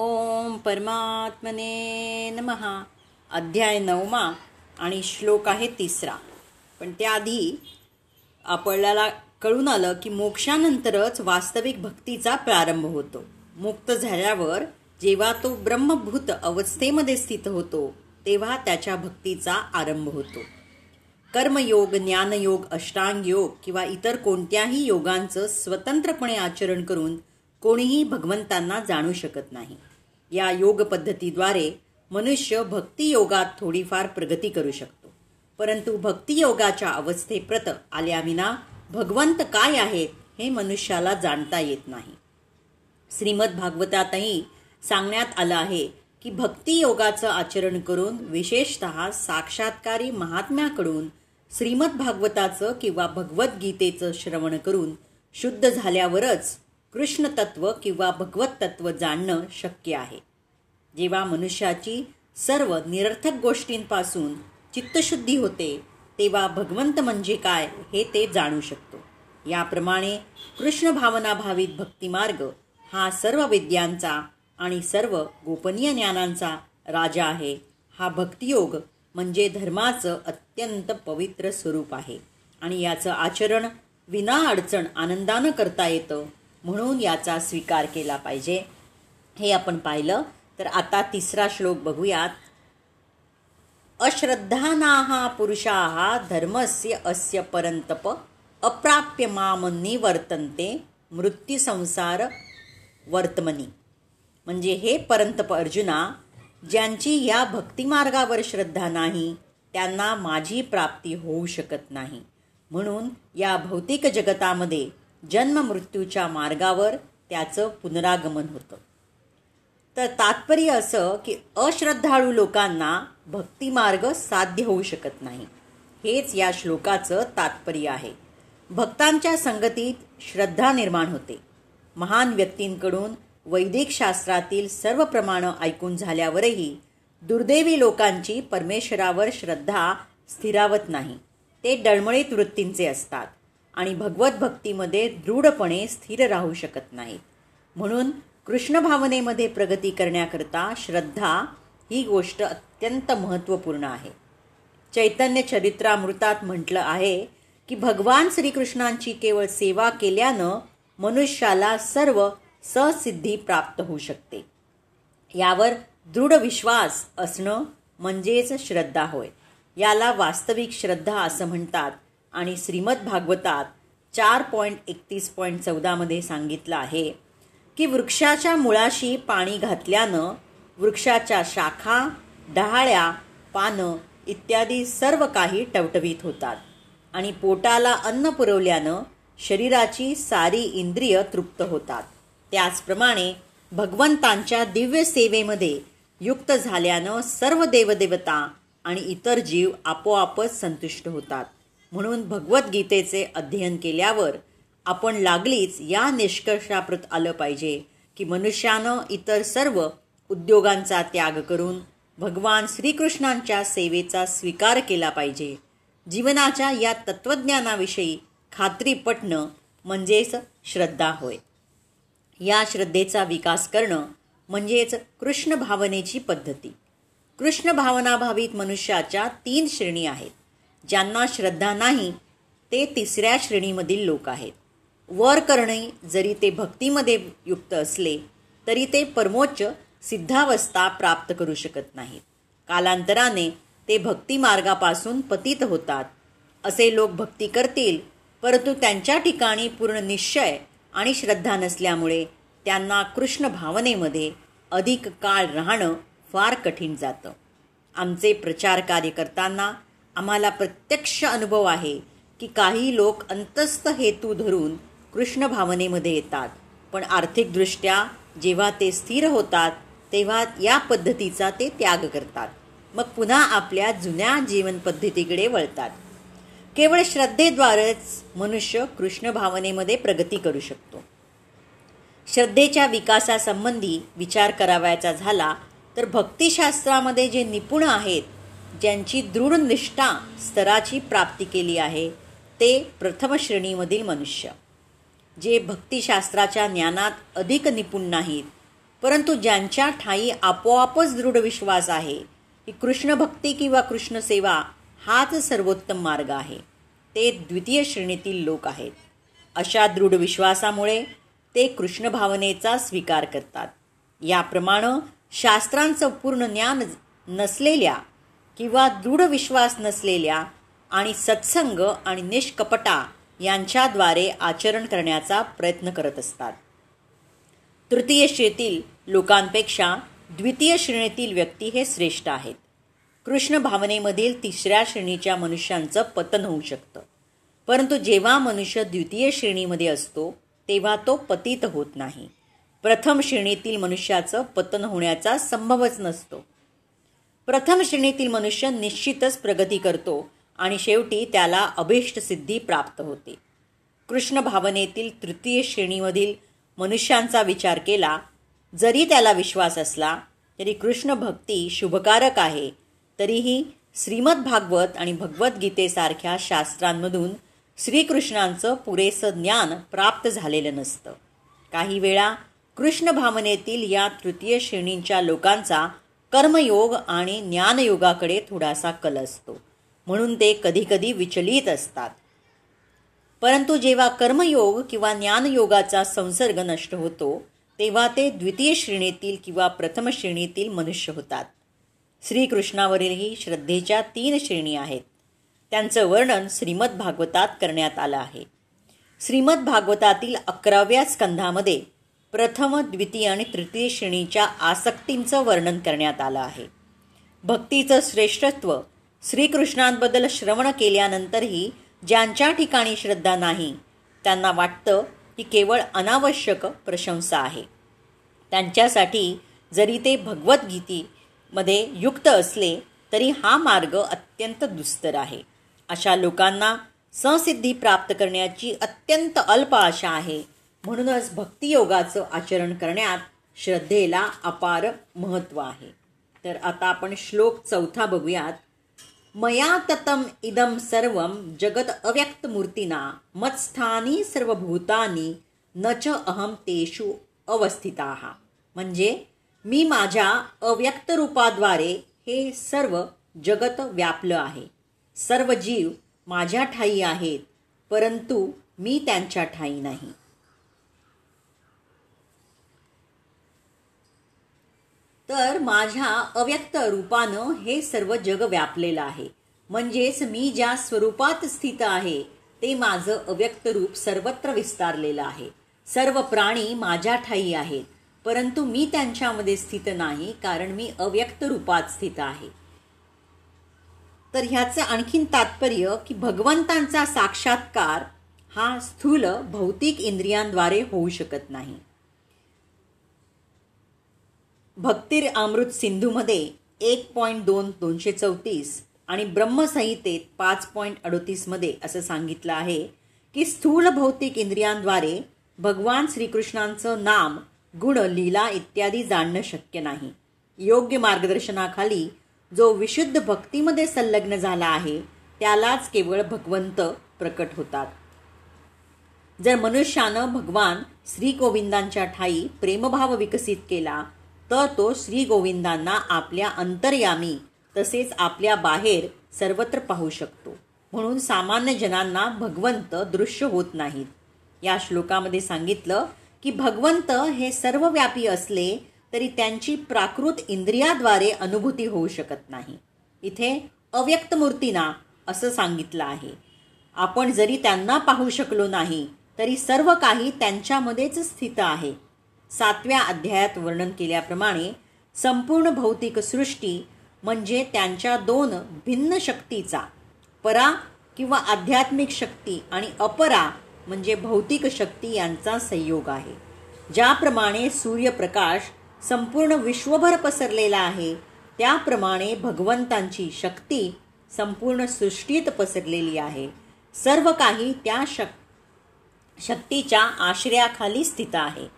ओम परमात्मने नमहा अध्याय नवमा आणि श्लोक आहे तिसरा. पण त्याआधी आपल्याला कळून आलं की मोक्षानंतरच वास्तविक भक्तीचा प्रारंभ होतो. मुक्त झाल्यावर जेव्हा तो ब्रह्मभूत अवस्थेमध्ये स्थित होतो तेव्हा त्याच्या भक्तीचा आरंभ होतो. कर्मयोग ज्ञानयोग अष्टांग योग किंवा इतर कोणत्याही योगांचं स्वतंत्रपणे आचरण करून कोणीही भगवंतांना जाणू शकत नाही. या योग पद्धतीद्वारे मनुष्य भक्तियोगात थोडीफार प्रगती करू शकतो. परंतु भक्तियोगाच्या अवस्थेप्रत आल्याविना भगवंत काय आहेत हे मनुष्याला जाणता येत नाही. श्रीमद भागवतातही सांगण्यात आलं आहे की भक्तियोगाचं आचरण करून विशेषत साक्षात्कारी महात्म्याकडून श्रीमद भागवताचं किंवा भगवद्गीतेचं श्रवण करून शुद्ध झाल्यावरच कृष्ण तत्व किंवा भगवत तत्व जाणणं शक्य आहे. जेव्हा मनुष्याची सर्व निरर्थक गोष्टींपासून चित्तशुद्धी होते तेव्हा भगवंत म्हणजे काय हे ते जाणू शकतो. याप्रमाणे कृष्ण भावनाभावित भक्तिमार्ग हा सर्व विद्यांचा आणि सर्व गोपनीय ज्ञानांचा राजा आहे. हा भक्तियोग म्हणजे धर्माचं अत्यंत पवित्र स्वरूप आहे. आणि याचं आचरण विना अडचण आनंदानं करता येतं म्हणून याचा स्वीकार केला पाहिजे. हे आपण पाहिलं. तर आता तिसरा श्लोक बघूयात. अश्रद्धानाहा पुरुषाः धर्मस्य अस्य परंतप अप्राप्य माम निवर्तन्ते मृत्यूसंसार वर्तमनी. म्हणजे हे परंतप अर्जुना ज्यांची या भक्तिमार्गावर श्रद्धा नाही त्यांना माझी प्राप्ती होऊ शकत नाही. म्हणून या भौतिक जगतामध्ये जन्म मृत्यूच्या मार्गावर त्याचं पुनरागमन होतं. तर तात्पर्य असं की अश्रद्धाळू लोकांना भक्तिमार्ग साध्य होऊ शकत नाही. हेच या श्लोकाचं तात्पर्य आहे. भक्तांच्या संगतीत श्रद्धा निर्माण होते. महान व्यक्तींकडून वैदिक शास्त्रातील सर्व प्रमाणं ऐकून झाल्यावरही दुर्दैवी लोकांची परमेश्वरावर श्रद्धा स्थिरावत नाही. ते डळमळीत वृत्तींचे असतात. आणि भगवत भक्तीमध्ये दृढपणे स्थिर राहू शकत नाहीत. म्हणून कृष्ण भावनेमध्ये प्रगती करण्याकरता श्रद्धा ही गोष्ट अत्यंत महत्त्वपूर्ण आहे. चैतन्य चरित्रामृतात म्हटलं आहे की भगवान श्रीकृष्णांची केवळ सेवा केल्यानं मनुष्याला सर्व ससिद्धी प्राप्त होऊ शकते. यावर दृढ विश्वास असणं म्हणजेच श्रद्धा होय. याला वास्तविक श्रद्धा असं म्हणतात. आणि श्रीमद भागवतात चार पॉईंट एकतीस पॉईंट चौदामध्ये सांगितलं आहे की वृक्षाच्या मुळाशी पाणी घातल्यानं वृक्षाच्या शाखा डहाळ्या पानं इत्यादी सर्व काही टवटवीत होतात आणि पोटाला अन्न पुरवल्यानं शरीराची सारी इंद्रिय तृप्त होतात. त्याचप्रमाणे भगवंतांच्या दिव्य सेवेमध्ये युक्त झाल्यानं सर्व देवदेवता आणि इतर जीव आपोआपच संतुष्ट होतात. म्हणून भगवद्गीतेचे अध्ययन केल्यावर आपण लागलीच या निष्कर्षाप्रत आलं पाहिजे की मनुष्यानं इतर सर्व उद्योगांचा त्याग करून भगवान श्रीकृष्णांच्या सेवेचा स्वीकार केला पाहिजे. जीवनाच्या या तत्त्वज्ञानाविषयी खात्री पटणं म्हणजेच श्रद्धा होय. या श्रद्धेचा विकास करणं म्हणजेच कृष्ण भावनेची पद्धती. कृष्ण भावनाभावित मनुष्याच्या तीन श्रेणी आहेत. ज्यांना श्रद्धा नाही ते तिसऱ्या श्रेणीमधील लोक आहेत. वर करणे जरी ते भक्तीमध्ये युक्त असले तरी ते परमोच्च सिद्धावस्था प्राप्त करू शकत नाहीत. कालांतराने ते भक्ती मार्गापासून पतित होतात. असे लोक भक्ती करतील परंतु त्यांच्या ठिकाणी पूर्ण निश्चय आणि श्रद्धा नसल्यामुळे त्यांना कृष्ण भावनेमध्ये अधिक काळ राहणं फार कठीण जातं. आमचे प्रचार कार्य करताना आम्हाला प्रत्यक्ष अनुभव आहे की काही लोक अंतस्थ हेतू धरून कृष्ण भावनेमध्ये येतात. पण आर्थिकदृष्ट्या जेव्हा ते स्थिर होतात तेव्हा या पद्धतीचा ते त्याग करतात. मग पुन्हा आपल्या जुन्या जीवनपद्धतीकडे वळतात. केवळ श्रद्धेद्वारेच मनुष्य कृष्ण भावनेमध्ये प्रगती करू शकतो. श्रद्धेच्या विकासासंबंधी विचार करावयाचा झाला तर भक्तिशास्त्रामध्ये जे निपुण आहेत ज्यांची दृढ निष्ठा स्तराची प्राप्ती केली आहे ते प्रथम श्रेणीमधील मनुष्य. जे भक्तिशास्त्राच्या ज्ञानात अधिक निपुण नाहीत परंतु ज्यांच्या ठाई आपोआपच दृढ विश्वास आहे की कृष्ण भक्ती किंवा कृष्ण सेवा हाच सर्वोत्तम मार्ग आहे ते द्वितीय श्रेणीतील लोक आहेत. अशा दृढ विश्वासामुळे ते कृष्ण भावनेचा स्वीकार करतात. याप्रमाणे शास्त्रांचं पूर्ण ज्ञान नसलेल्या किंवा दृढ विश्वास नसलेल्या आणि सत्संग आणि निष्कपटा यांच्याद्वारे आचरण करण्याचा प्रयत्न करत असतात. तृतीय श्रेणीतील लोकांपेक्षा द्वितीय श्रेणीतील व्यक्ती हे श्रेष्ठ आहेत. कृष्ण भावनेमधील तिसऱ्या श्रेणीच्या मनुष्यांचं पतन होऊ शकतं. परंतु जेव्हा मनुष्य द्वितीय श्रेणीमध्ये असतो तेव्हा तो पतित होत नाही. प्रथम श्रेणीतील मनुष्याचं पतन होण्याचा संभवच नसतो. प्रथम श्रेणीतील मनुष्य निश्चितच प्रगती करतो आणि शेवटी त्याला अभिष्ट सिद्धी प्राप्त होते. कृष्ण भावनेतील तृतीय श्रेणीमधील मनुष्यांचा विचार केला जरी त्याला विश्वास असला तरी कृष्ण भक्ती शुभकारक आहे तरीही श्रीमद भागवत आणि भगवद्गीतेसारख्या शास्त्रांमधून श्रीकृष्णांचं पुरेसं ज्ञान प्राप्त झालेलं नसतं. काही वेळा कृष्ण भावनेतील या तृतीय श्रेणींच्या लोकांचा कर्मयोग आणि ज्ञानयोगाकडे थोडासा कल असतो. म्हणून ते कधीकधी विचलित असतात. परंतु जेव्हा कर्मयोग किंवा ज्ञानयोगाचा संसर्ग नष्ट होतो तेव्हा ते द्वितीय श्रेणीतील किंवा प्रथम श्रेणीतील मनुष्य होतात. श्रीकृष्णावरीलही श्रद्धेच्या तीन श्रेणी आहेत. त्यांचं वर्णन श्रीमद भागवतात करण्यात आलं आहे. श्रीमद भागवतातील अकराव्या स्कंधामध्ये प्रथम द्वितीय आणि तृतीय श्रेणीच्या आसक्तींचं वर्णन करण्यात आलं आहे. भक्तीचं श्रेष्ठत्व श्रीकृष्णांबद्दल श्रवण केल्यानंतरही ज्यांच्या ठिकाणी श्रद्धा नाही त्यांना वाटतं की केवळ अनावश्यक प्रशंसा आहे. त्यांच्यासाठी जरी ते भगवद्गीतेमध्ये युक्त असले तरी हा मार्ग अत्यंत दुस्तर आहे. अशा लोकांना संसिद्धी प्राप्त करण्याची अत्यंत अल्प आशा आहे. म्हणूनच भक्तियोगाचं आचरण करण्यात श्रद्धेला अपार महत्त्व आहे. तर आता आपण श्लोक चौथा बघूयात. मया ततम इदम सर्व जगत अव्यक्त मूर्तीना मत्स्थानी सर्वभूतानी न च अहम तेषु अवस्थिता. म्हणजे मी माझ्या अव्यक्त रूपाद्वारे हे सर्व जगत व्यापलं आहे. सर्व जीव माझ्या ठाई आहेत परंतु मी त्यांच्या ठाई नाही. तर माझ्या अव्यक्त रूपानं हे सर्व जग व्यापलेलं आहे. म्हणजेच मी ज्या स्वरूपात स्थित आहे ते माझं अव्यक्त रूप सर्वत्र विस्तारलेलं आहे. सर्व प्राणी माझ्या ठाई आहेत परंतु मी त्यांच्यामध्ये स्थित नाही कारण मी अव्यक्त रूपात स्थित आहे. तर ह्याचं आणखीन तात्पर्य की भगवंतांचा साक्षात्कार हा स्थूल भौतिक इंद्रियांद्वारे होऊ शकत नाही. भक्तीर अमृत सिंधूमध्ये एक पॉईंट दोन दोनशे चौतीस आणि ब्रह्मसंहितेत पाच पॉईंट अडोतीसमध्ये असं सांगितलं आहे की स्थूल भौतिक इंद्रियांद्वारे भगवान श्रीकृष्णांचं नाम गुण लीला इत्यादी जाणणं शक्य नाही. योग्य मार्गदर्शनाखाली जो विशुद्ध भक्तीमध्ये संलग्न झाला आहे त्यालाच केवळ भगवंत प्रकट होतात. जर मनुष्यानं भगवान श्रीकोविंदांच्या ठाई प्रेमभाव विकसित केला तर तो श्री गोविंदांना आपल्या अंतर्यामी तसेच आपल्या बाहेर सर्वत्र पाहू शकतो. म्हणून सामान्य जनांना भगवंत दृश्य होत नाहीत. या श्लोकामध्ये सांगितलं की भगवंत हे सर्वव्यापी असले तरी त्यांची प्राकृत इंद्रियाद्वारे अनुभूती होऊ शकत नाही. इथे अव्यक्त मूर्तीना असं सांगितलं आहे. आपण जरी त्यांना पाहू शकलो नाही तरी सर्व काही त्यांच्यामध्येच स्थित आहे. सातव्या अध्यायात वर्णन केल्याप्रमाणे संपूर्ण भौतिक सृष्टी म्हणजे त्यांच्या दोन भिन्न शक्तीचा परा किंवा आध्यात्मिक शक्ती आणि अपरा म्हणजे भौतिक शक्ती यांचा संयोग आहे ज्याप्रमाणे सूर्यप्रकाश संपूर्ण विश्वभर पसरलेला आहे त्याप्रमाणे भगवंतांची शक्ती संपूर्ण सृष्टीत पसरलेली आहे सर्व काही त्या शक शक्तीच्या आश्रयाखाली स्थित आहे.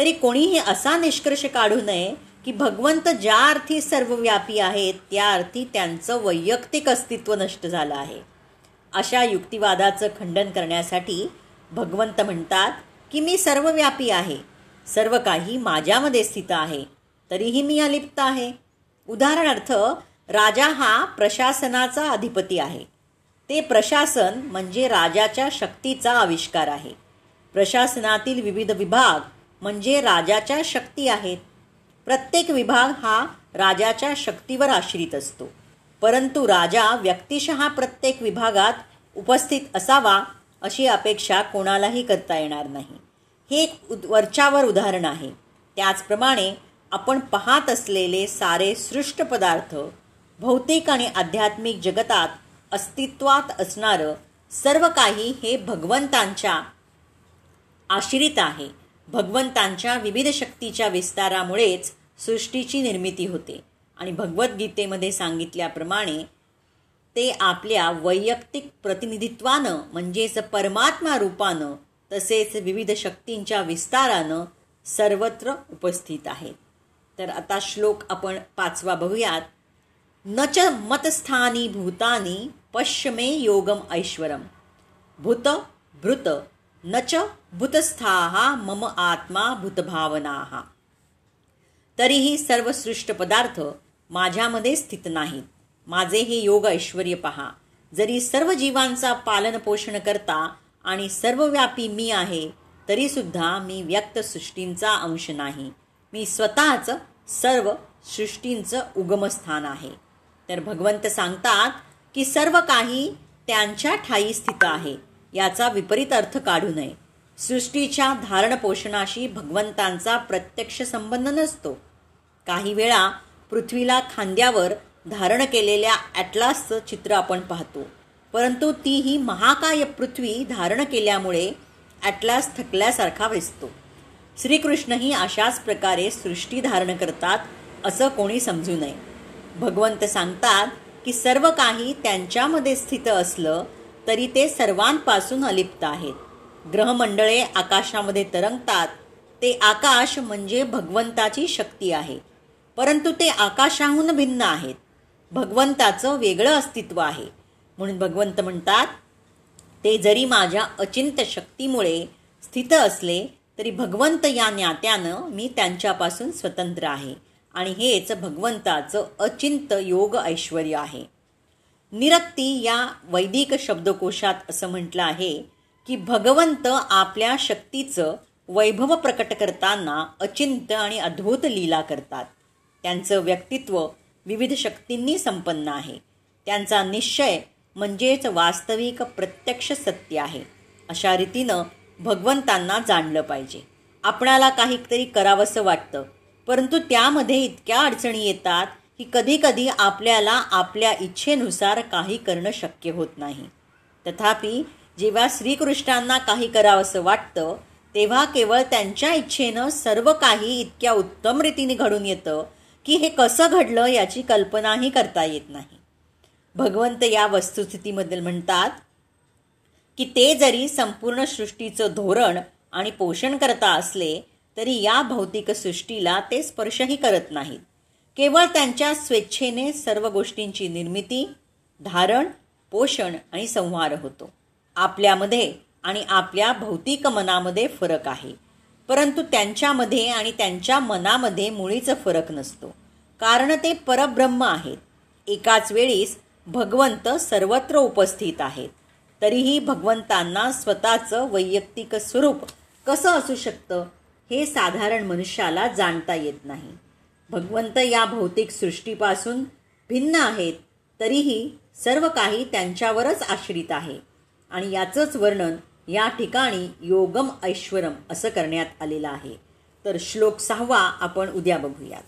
तरी कोणीही असा निष्कर्ष काढू नये की भगवंत ज्या अर्थी सर्वव्यापी आहेत त्या अर्थी त्यांचं वैयक्तिक अस्तित्व नष्ट झालं आहे. अशा युक्तिवादाचं खंडन करण्यासाठी भगवंत म्हणतात की मी सर्वव्यापी आहे सर्व काही माझ्यामध्ये स्थित आहे तरीही मी अलिप्त आहे. उदाहरणार्थ राजा हा प्रशासनाचा अधिपती आहे. ते प्रशासन म्हणजे राजाच्या शक्तीचा आविष्कार आहे. प्रशासनातील विविध विभाग म्हणजे राजाच्या शक्ती आहेत. प्रत्येक विभाग हा राजाच्या शक्तीवर आश्रित असतो. परंतु राजा व्यक्तिशः प्रत्येक विभागात उपस्थित असावा अशी अपेक्षा कोणालाही करता येणार नाही. हे एक वरच्यावर उदाहरण आहे. त्याचप्रमाणे आपण पाहत असलेले सारे सृष्ट पदार्थ भौतिक आणि आध्यात्मिक जगतात अस्तित्वात असणारं सर्व काही हे भगवंतांच्या आश्रित आहे. भगवंतांच्या विविध शक्तीच्या विस्तारामुळेच सृष्टीची निर्मिती होते. आणि भगवद्गीतेमध्ये सांगितल्याप्रमाणे ते आपल्या वैयक्तिक प्रतिनिधित्वानं म्हणजेच परमात्मा रूपानं तसेच विविध शक्तींच्या विस्तारानं सर्वत्र उपस्थित आहेत. तर आता श्लोक आपण पाचवा बघूयात. न च मतस्थानी भूतानी पश्चिमे योगम ऐश्वरम. भूत भृत न च भूतस्थाहा मम आत्मा भूतभावना। तरीही सर्व सृष्ट पदार्थ माझ्यामध्ये स्थित नाहीत। माझे हे योग ऐश्वर पहा। जरी सर्व जीवांचा पालन पोषण करता आणि सर्वव्यापी मी आहे तरीसुद्धा मी व्यक्त सृष्टींचा अंश नाही। मी स्वतःच सर्व सृष्टींचं उगमस्थान आहे। तर भगवंत सांगतात की सर्व काही त्यांच्या ठाई स्थित आहे। याचा विपरीत अर्थ काढू नये. सृष्टीच्या धारणपोषणाशी भगवंतांचा प्रत्यक्ष संबंध नसतो. काही वेळा पृथ्वीला खांद्यावर धारण केलेल्या ॲटलासचं चित्र आपण पाहतो. परंतु ती ही महाकाय पृथ्वी धारण केल्यामुळे ॲटलास थकल्यासारखा दिसतो. श्रीकृष्णही अशाच प्रकारे सृष्टी धारण करतात असं कोणी समजू नये. भगवंत सांगतात की सर्व काही त्यांच्यामध्ये स्थित असलं तरी ते सर्वांपासून अलिप्त आहेत. ग्रहमंडळे आकाशामध्ये तरंगतात. ते आकाश म्हणजे भगवंताची शक्ती आहे. परंतु ते आकाशाहून भिन्न आहेत. भगवंताचं वेगळं अस्तित्व आहे. म्हणून भगवंत म्हणतात ते जरी माझ्या अचिंत शक्तीमुळे स्थित असले तरी भगवंत या नात्यानं मी त्यांच्यापासून स्वतंत्र आहे. आणि हेच भगवंताचं अचिंत योग ऐश्वर आहे. निरक्ती या वैदिक शब्दकोशात असं म्हटलं आहे की भगवंत आपल्या शक्तीचं वैभव प्रकट करताना अचिंत आणि अद्भुत लीला करतात. त्यांचं व्यक्तित्व विविध शक्तींनी संपन्न आहे. त्यांचा निश्चय म्हणजेच वास्तविक प्रत्यक्ष सत्य आहे. अशा रीतीनं भगवंतांना जाणलं पाहिजे. आपणाला काहीतरी करावंसं वाटतं परंतु त्यामध्ये इतक्या अडचणी येतात की कधीकधी आपल्याला आपल्या इच्छेनुसार काही करणं शक्य होत नाही. तथापि जेव्हा श्रीकृष्णांना काही करावंसं वाटतं तेव्हा केवळ त्यांच्या इच्छेनं सर्व काही इतक्या उत्तम रीतीने घडून येतं की हे कसं घडलं याची कल्पनाही करता येत नाही. भगवंत या वस्तुस्थितीबद्दल म्हणतात की ते जरी संपूर्ण सृष्टीचं धोरण आणि पोषण करता असले तरी या भौतिक सृष्टीला ते स्पर्शही करत नाहीत. केवळ त्यांच्या स्वेच्छेने सर्व गोष्टींची निर्मिती धारण पोषण आणि संहार होतो. आपल्यामध्ये आणि आपल्या भौतिक मनामध्ये फरक आहे. परंतु त्यांच्यामध्ये आणि त्यांच्या मनामध्ये मुळीच फरक नसतो. कारण ते परब्रह्म आहेत. एकाच वेळीस भगवंत सर्वत्र उपस्थित आहेत. तरीही भगवंतांना स्वतःचं वैयक्तिक स्वरूप कसं असू शकतं हे साधारण मनुष्याला जाणता येत नाही. भगवंत या भौतिक सृष्टीपासून भिन्न आहेत तरीही सर्व काही त्यांच्यावरच आश्रित आहे. आणि याचंच वर्णन या ठिकाणी योगम ऐश्वरम असं करण्यात आलेलं आहे. तर श्लोक सहावा आपण उद्या बघूयात.